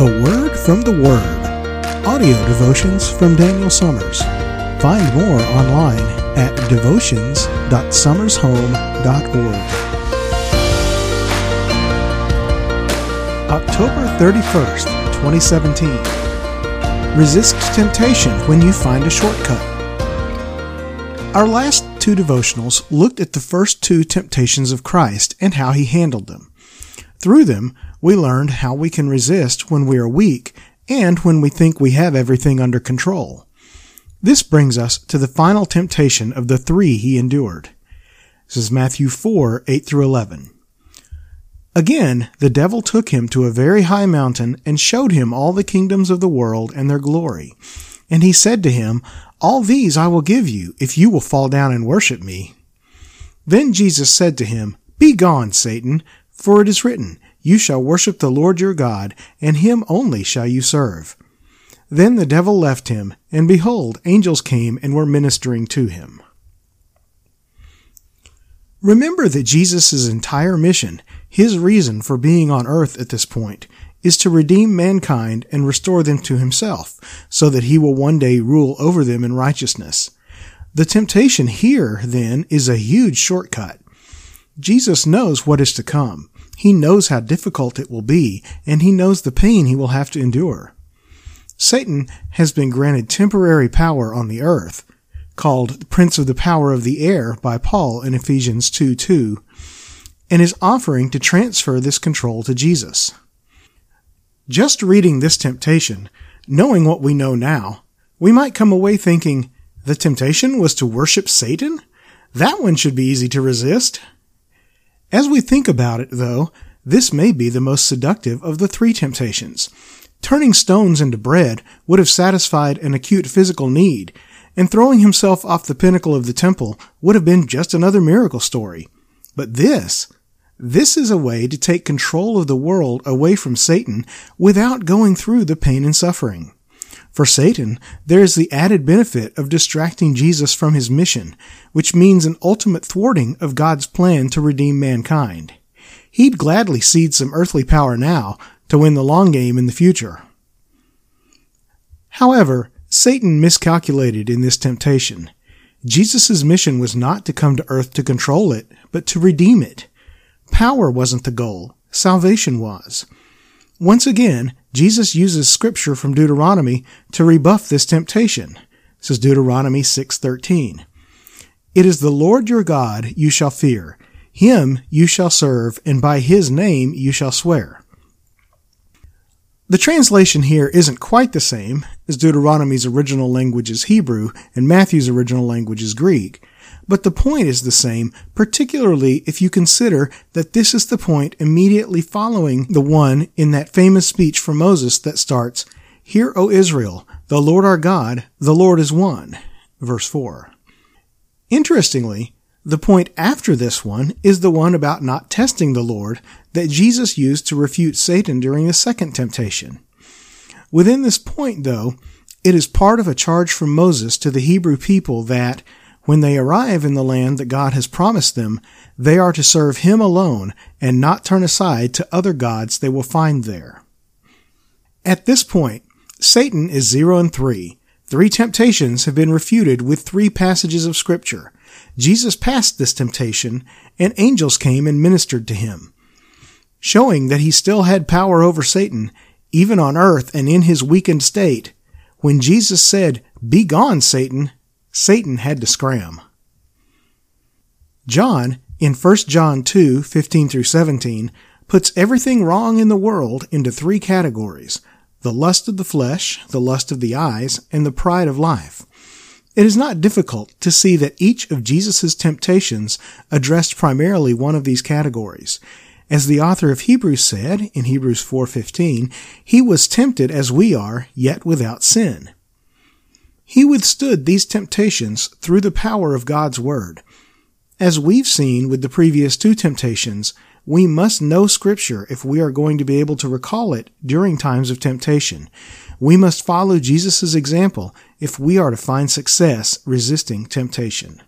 A Word from the Word. Audio devotions from Daniel Summers. Find more online at devotions.summershome.org. October 31st, 2017. Resist temptation when you find a shortcut. Our last two devotionals looked at the first two temptations of Christ and how he handled them. Through them, we learned how we can resist when we are weak and when we think we have everything under control. This brings us to the final temptation of the three he endured. This is Matthew 4, 8 through 11. Again, the devil took him to a very high mountain and showed him all the kingdoms of the world and their glory. And he said to him, All these I will give you, if you will fall down and worship me. Then Jesus said to him, Be gone, Satan, for it is written, You shall worship the Lord your God, and him only shall you serve. Then the devil left him, and behold, angels came and were ministering to him. Remember that Jesus' entire mission, his reason for being on earth at this point, is to redeem mankind and restore them to himself, so that he will one day rule over them in righteousness. The temptation here, then, is a huge shortcut. Jesus knows what is to come. He knows how difficult it will be, and he knows the pain he will have to endure. Satan has been granted temporary power on the earth, called Prince of the Power of the Air by Paul in Ephesians 2 2, and is offering to transfer this control to Jesus. Just reading this temptation, knowing what we know now, we might come away thinking, the temptation was to worship Satan? That one should be easy to resist. As we think about it, though, this may be the most seductive of the three temptations. Turning stones into bread would have satisfied an acute physical need, and throwing himself off the pinnacle of the temple would have been just another miracle story. But this, this is a way to take control of the world away from Satan without going through the pain and suffering. For Satan, there is the added benefit of distracting Jesus from his mission, which means an ultimate thwarting of God's plan to redeem mankind. He'd gladly cede some earthly power now to win the long game in the future. However, Satan miscalculated in this temptation. Jesus' mission was not to come to earth to control it, but to redeem it. Power wasn't the goal, salvation was. Once again, Jesus uses scripture from Deuteronomy to rebuff this temptation. This is Deuteronomy 6:13. It is the Lord your God you shall fear. Him you shall serve, and by his name you shall swear. The translation here isn't quite the same, as Deuteronomy's original language is Hebrew and Matthew's original language is Greek. But the point is the same, particularly if you consider that this is the point immediately following the one in that famous speech from Moses that starts, Hear, O Israel, the Lord our God, the Lord is one. Verse 4. Interestingly, the point after this one is the one about not testing the Lord that Jesus used to refute Satan during the second temptation. Within this point, though, it is part of a charge from Moses to the Hebrew people that, when they arrive in the land that God has promised them, they are to serve Him alone and not turn aside to other gods they will find there. At this point, Satan is zero and three. Three temptations have been refuted with three passages of scripture. Jesus passed this temptation, and angels came and ministered to him. Showing that he still had power over Satan, even on earth and in his weakened state, when Jesus said, Be gone, Satan, Satan had to scram. John, in 1 John 2, 15 through 17, puts everything wrong in the world into three categories the lust of the flesh, the lust of the eyes, and the pride of life. It is not difficult to see that each of Jesus' temptations addressed primarily one of these categories. As the author of Hebrews said in Hebrews 4:15, he was tempted as we are, yet without sin. He withstood these temptations through the power of God's Word. As we've seen with the previous two temptations, we must know Scripture if we are going to be able to recall it during times of temptation. We must follow Jesus' example if we are to find success resisting temptation.